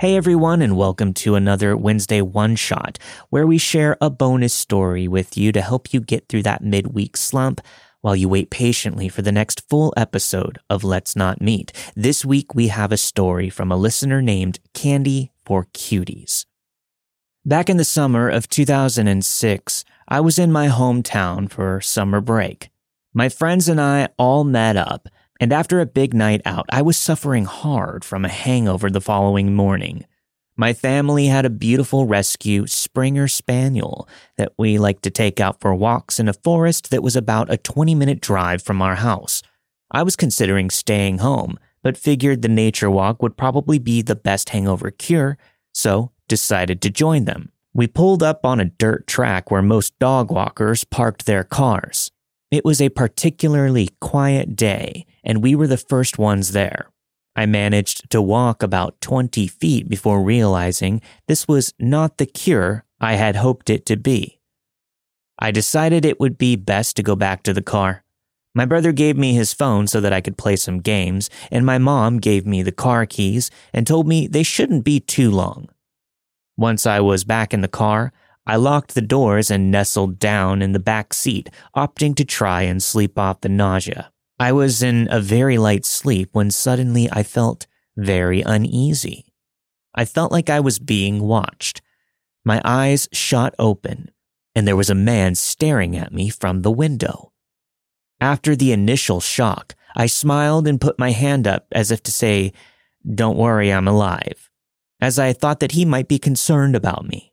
Hey everyone, and welcome to another Wednesday One Shot, where we share a bonus story with you to help you get through that midweek slump while you wait patiently for the next full episode of Let's Not Meet. This week we have a story from a listener named Candy for Cuties. Back in the summer of 2006, I was in my hometown for summer break. My friends and I all met up and after a big night out, I was suffering hard from a hangover the following morning. My family had a beautiful rescue Springer Spaniel that we liked to take out for walks in a forest that was about a 20 minute drive from our house. I was considering staying home, but figured the nature walk would probably be the best hangover cure, so decided to join them. We pulled up on a dirt track where most dog walkers parked their cars. It was a particularly quiet day, and we were the first ones there. I managed to walk about 20 feet before realizing this was not the cure I had hoped it to be. I decided it would be best to go back to the car. My brother gave me his phone so that I could play some games, and my mom gave me the car keys and told me they shouldn't be too long. Once I was back in the car, I locked the doors and nestled down in the back seat, opting to try and sleep off the nausea. I was in a very light sleep when suddenly I felt very uneasy. I felt like I was being watched. My eyes shot open, and there was a man staring at me from the window. After the initial shock, I smiled and put my hand up as if to say, Don't worry, I'm alive, as I thought that he might be concerned about me.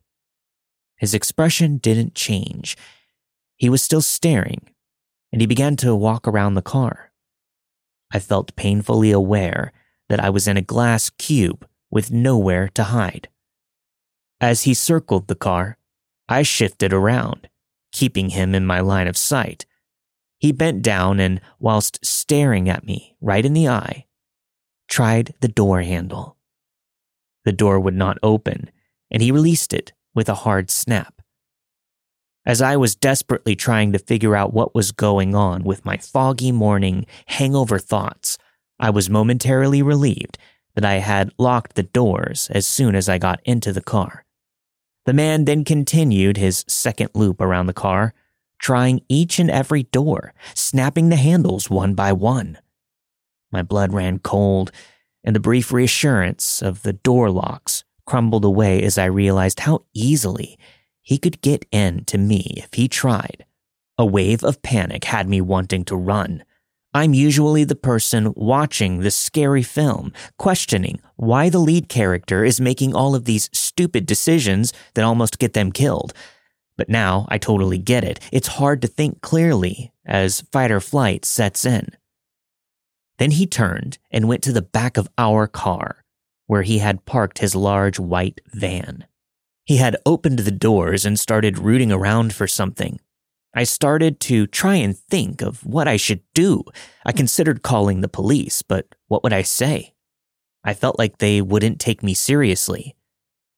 His expression didn't change. He was still staring, and he began to walk around the car. I felt painfully aware that I was in a glass cube with nowhere to hide. As he circled the car, I shifted around, keeping him in my line of sight. He bent down and, whilst staring at me right in the eye, tried the door handle. The door would not open, and he released it with a hard snap. As I was desperately trying to figure out what was going on with my foggy morning hangover thoughts, I was momentarily relieved that I had locked the doors as soon as I got into the car. The man then continued his second loop around the car, trying each and every door, snapping the handles one by one. My blood ran cold, and the brief reassurance of the door locks crumbled away as I realized how easily he could get in to me if he tried. A wave of panic had me wanting to run. I'm usually the person watching this scary film, questioning why the lead character is making all of these stupid decisions that almost get them killed. But now I totally get it. It's hard to think clearly as fight or flight sets in. Then he turned and went to the back of our car, where he had parked his large white van. He had opened the doors and started rooting around for something. I started to try and think of what I should do. I considered calling the police, but what would I say? I felt like they wouldn't take me seriously.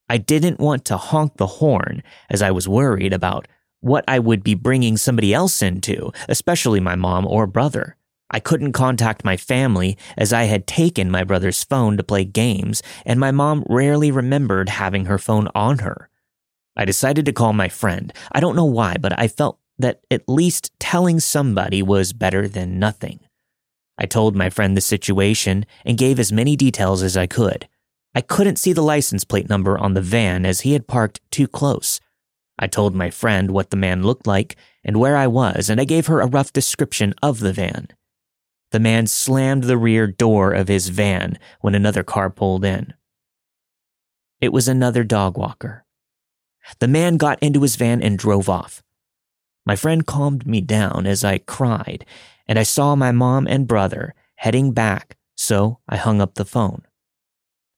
I didn't want to honk the horn as I was worried about what I would be bringing somebody else into, especially my mom or brother. I couldn't contact my family as I had taken my brother's phone to play games, and my mom rarely remembered having her phone on her. I decided to call my friend. I don't know why, but I felt that at least telling somebody was better than nothing. I told my friend the situation and gave as many details as I could. I couldn't see the license plate number on the van as he had parked too close. I told my friend what the man looked like and where I was, and I gave her a rough description of the van. The man slammed the rear door of his van when another car pulled in. It was another dog walker. The man got into his van and drove off. My friend calmed me down as I cried, and I saw my mom and brother heading back, so I hung up the phone.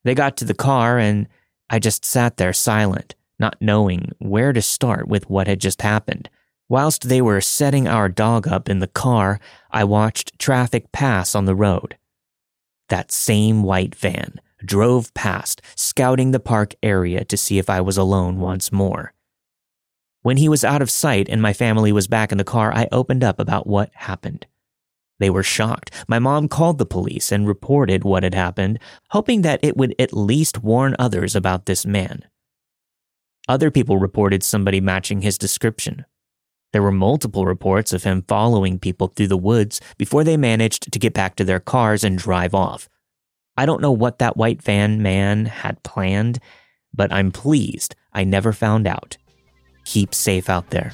They got to the car, and I just sat there silent, not knowing where to start with what had just happened. Whilst they were setting our dog up in the car, I watched traffic pass on the road. That same white van drove past, scouting the park area to see if I was alone once more. When he was out of sight and my family was back in the car, I opened up about what happened. They were shocked. My mom called the police and reported what had happened, hoping that it would at least warn others about this man. Other people reported somebody matching his description. There were multiple reports of him following people through the woods before they managed to get back to their cars and drive off. I don't know what that white van man had planned, but I'm pleased I never found out. Keep safe out there.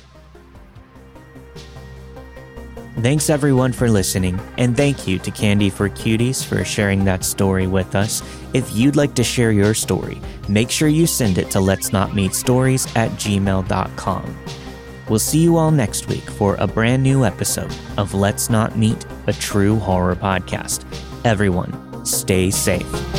Thanks everyone for listening, and thank you to Candy for Cuties for sharing that story with us. If you'd like to share your story, make sure you send it to let's not meet stories at gmail.com. We'll see you all next week for a brand new episode of Let's Not Meet, a true horror podcast. Everyone, stay safe.